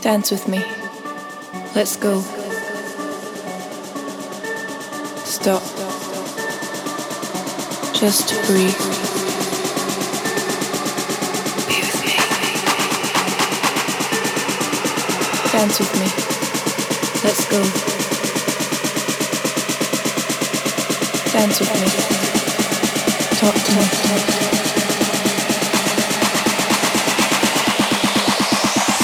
Dance with me. Let's go. Stop. Just breathe. Be with me. Dance with me. Let's go. Dance with me. Talk to me.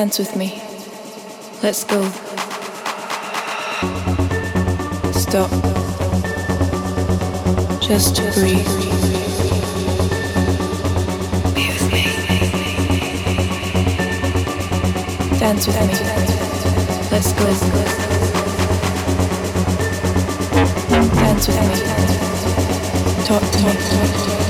Dance with me. Let's go. Stop. Just breathe. Be with me. Dance with me. Let's go. Dance with me. Talk to me.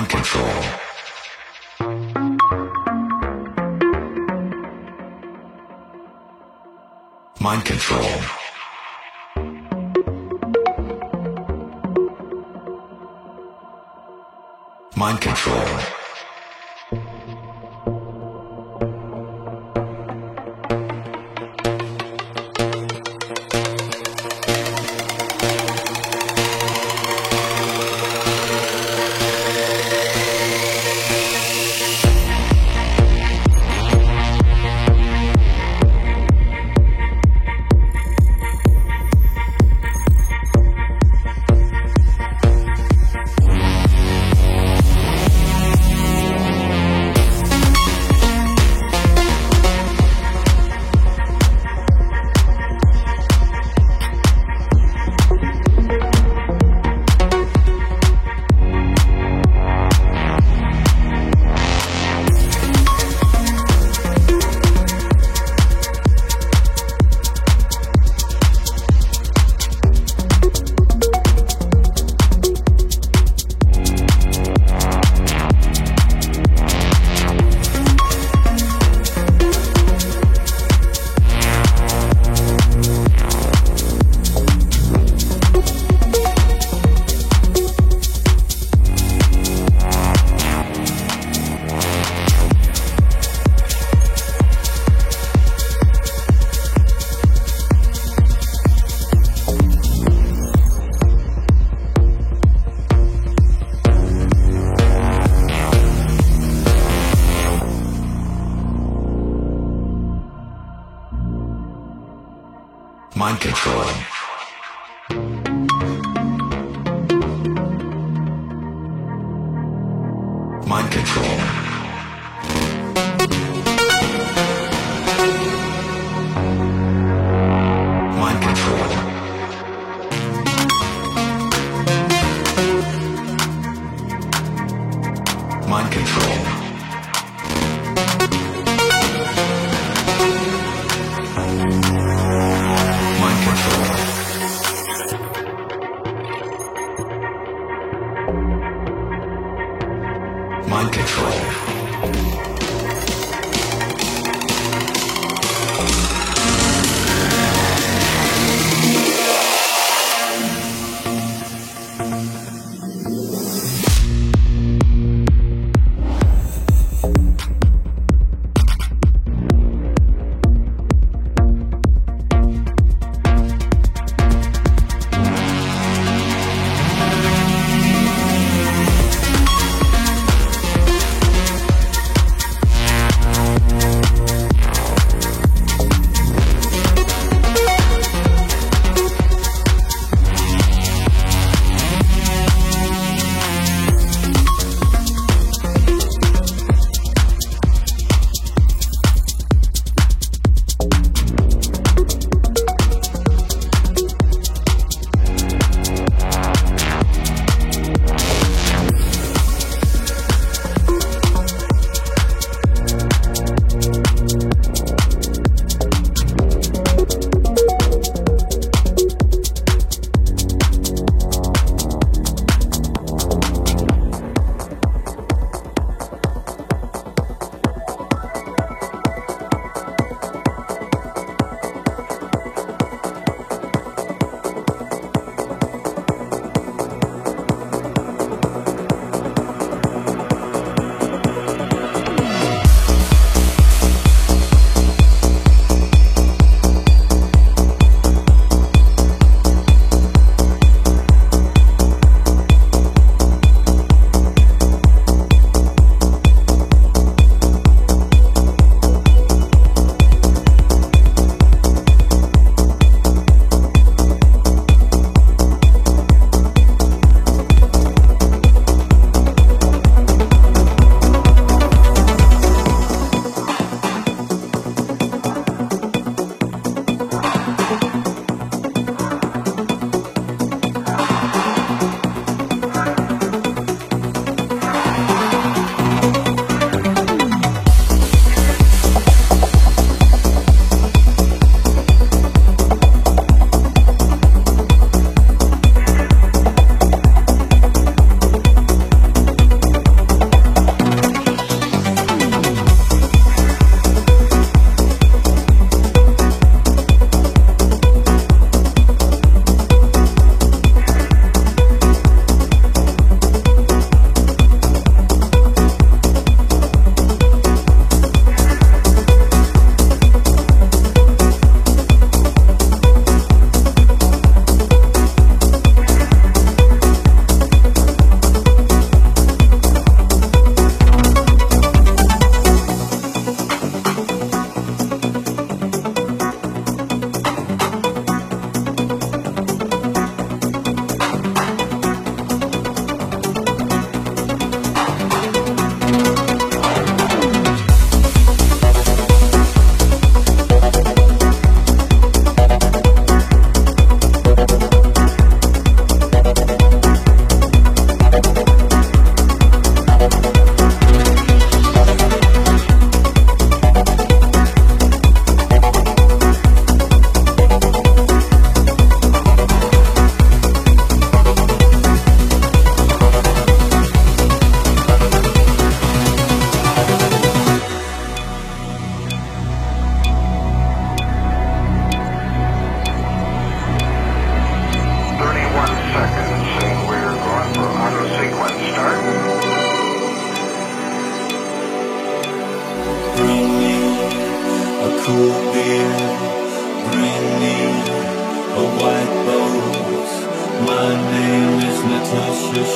Mind control. Mind control. Mind control.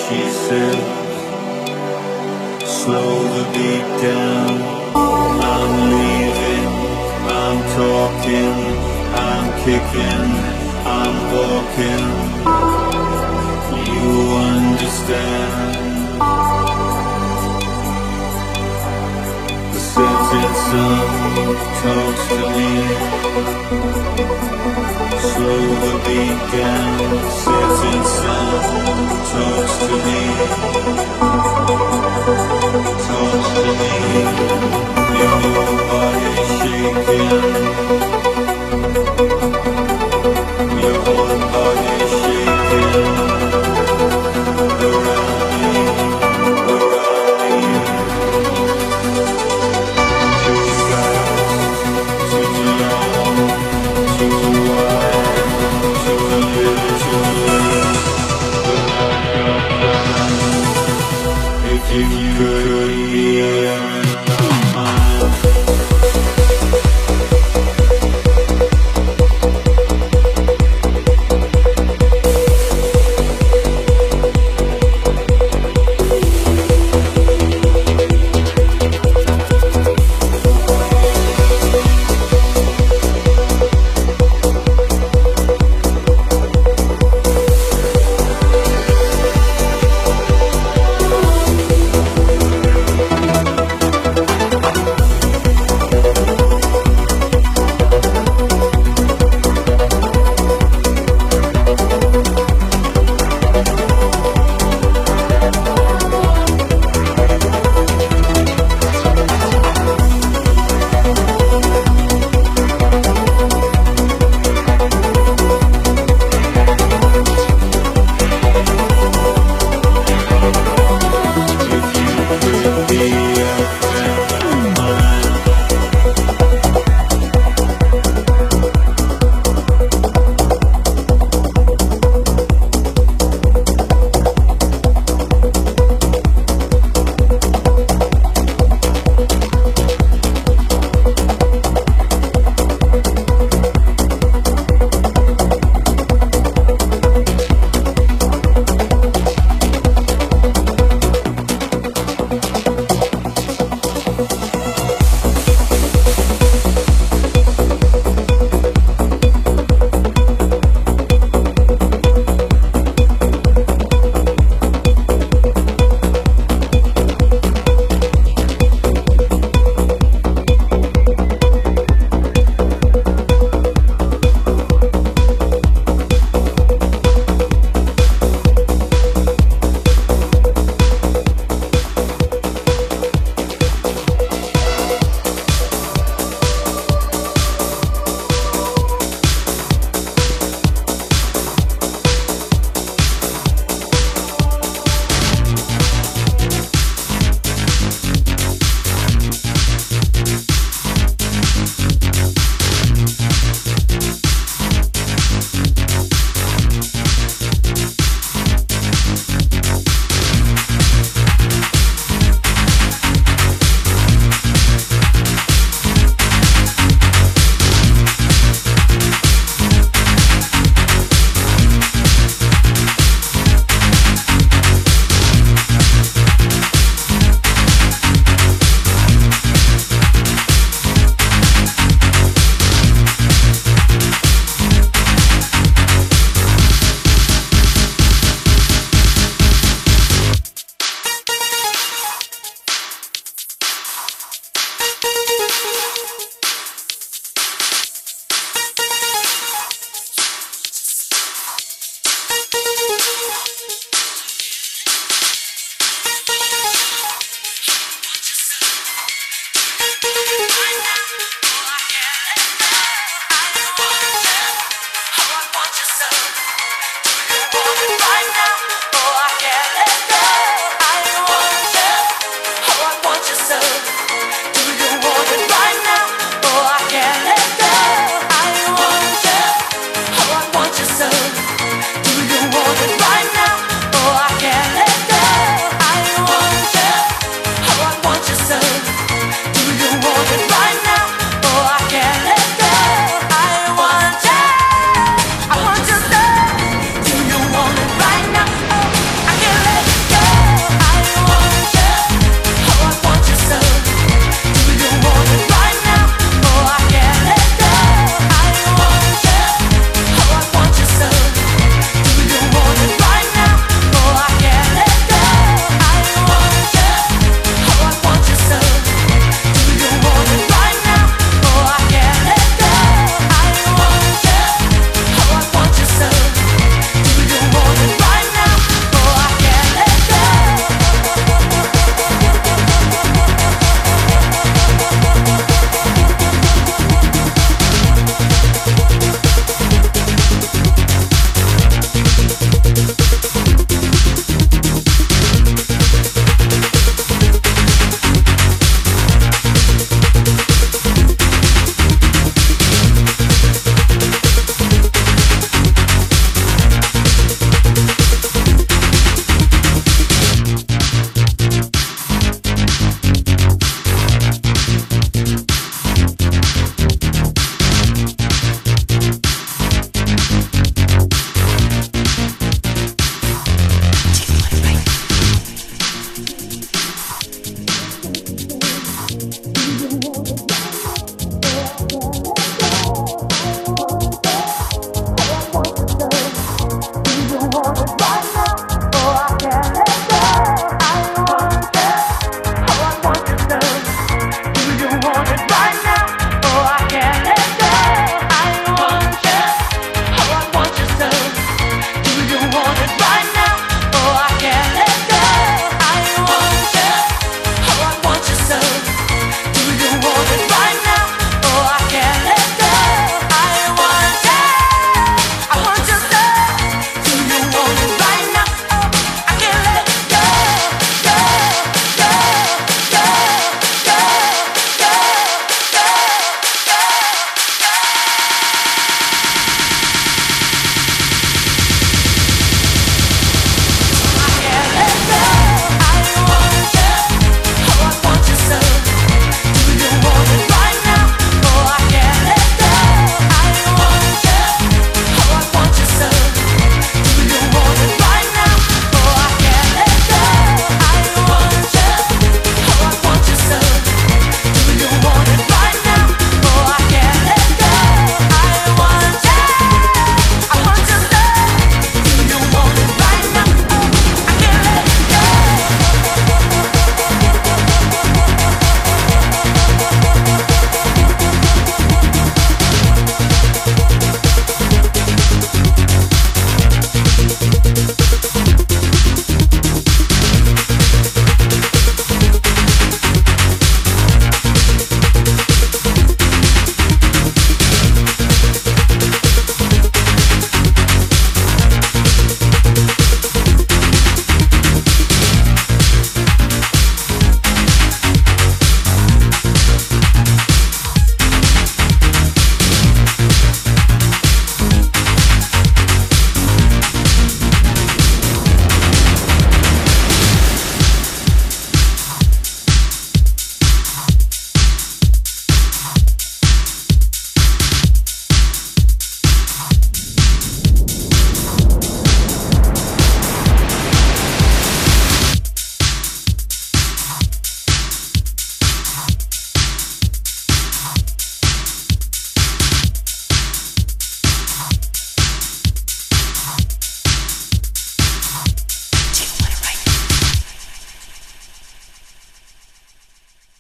She said. Slow the beat down. I'm leaving, I'm talking, I'm kicking, I'm walking. You understand. The setting sun talks to me. Slow the beacon sets itself, talks to me, talks to me. Your body shaking, your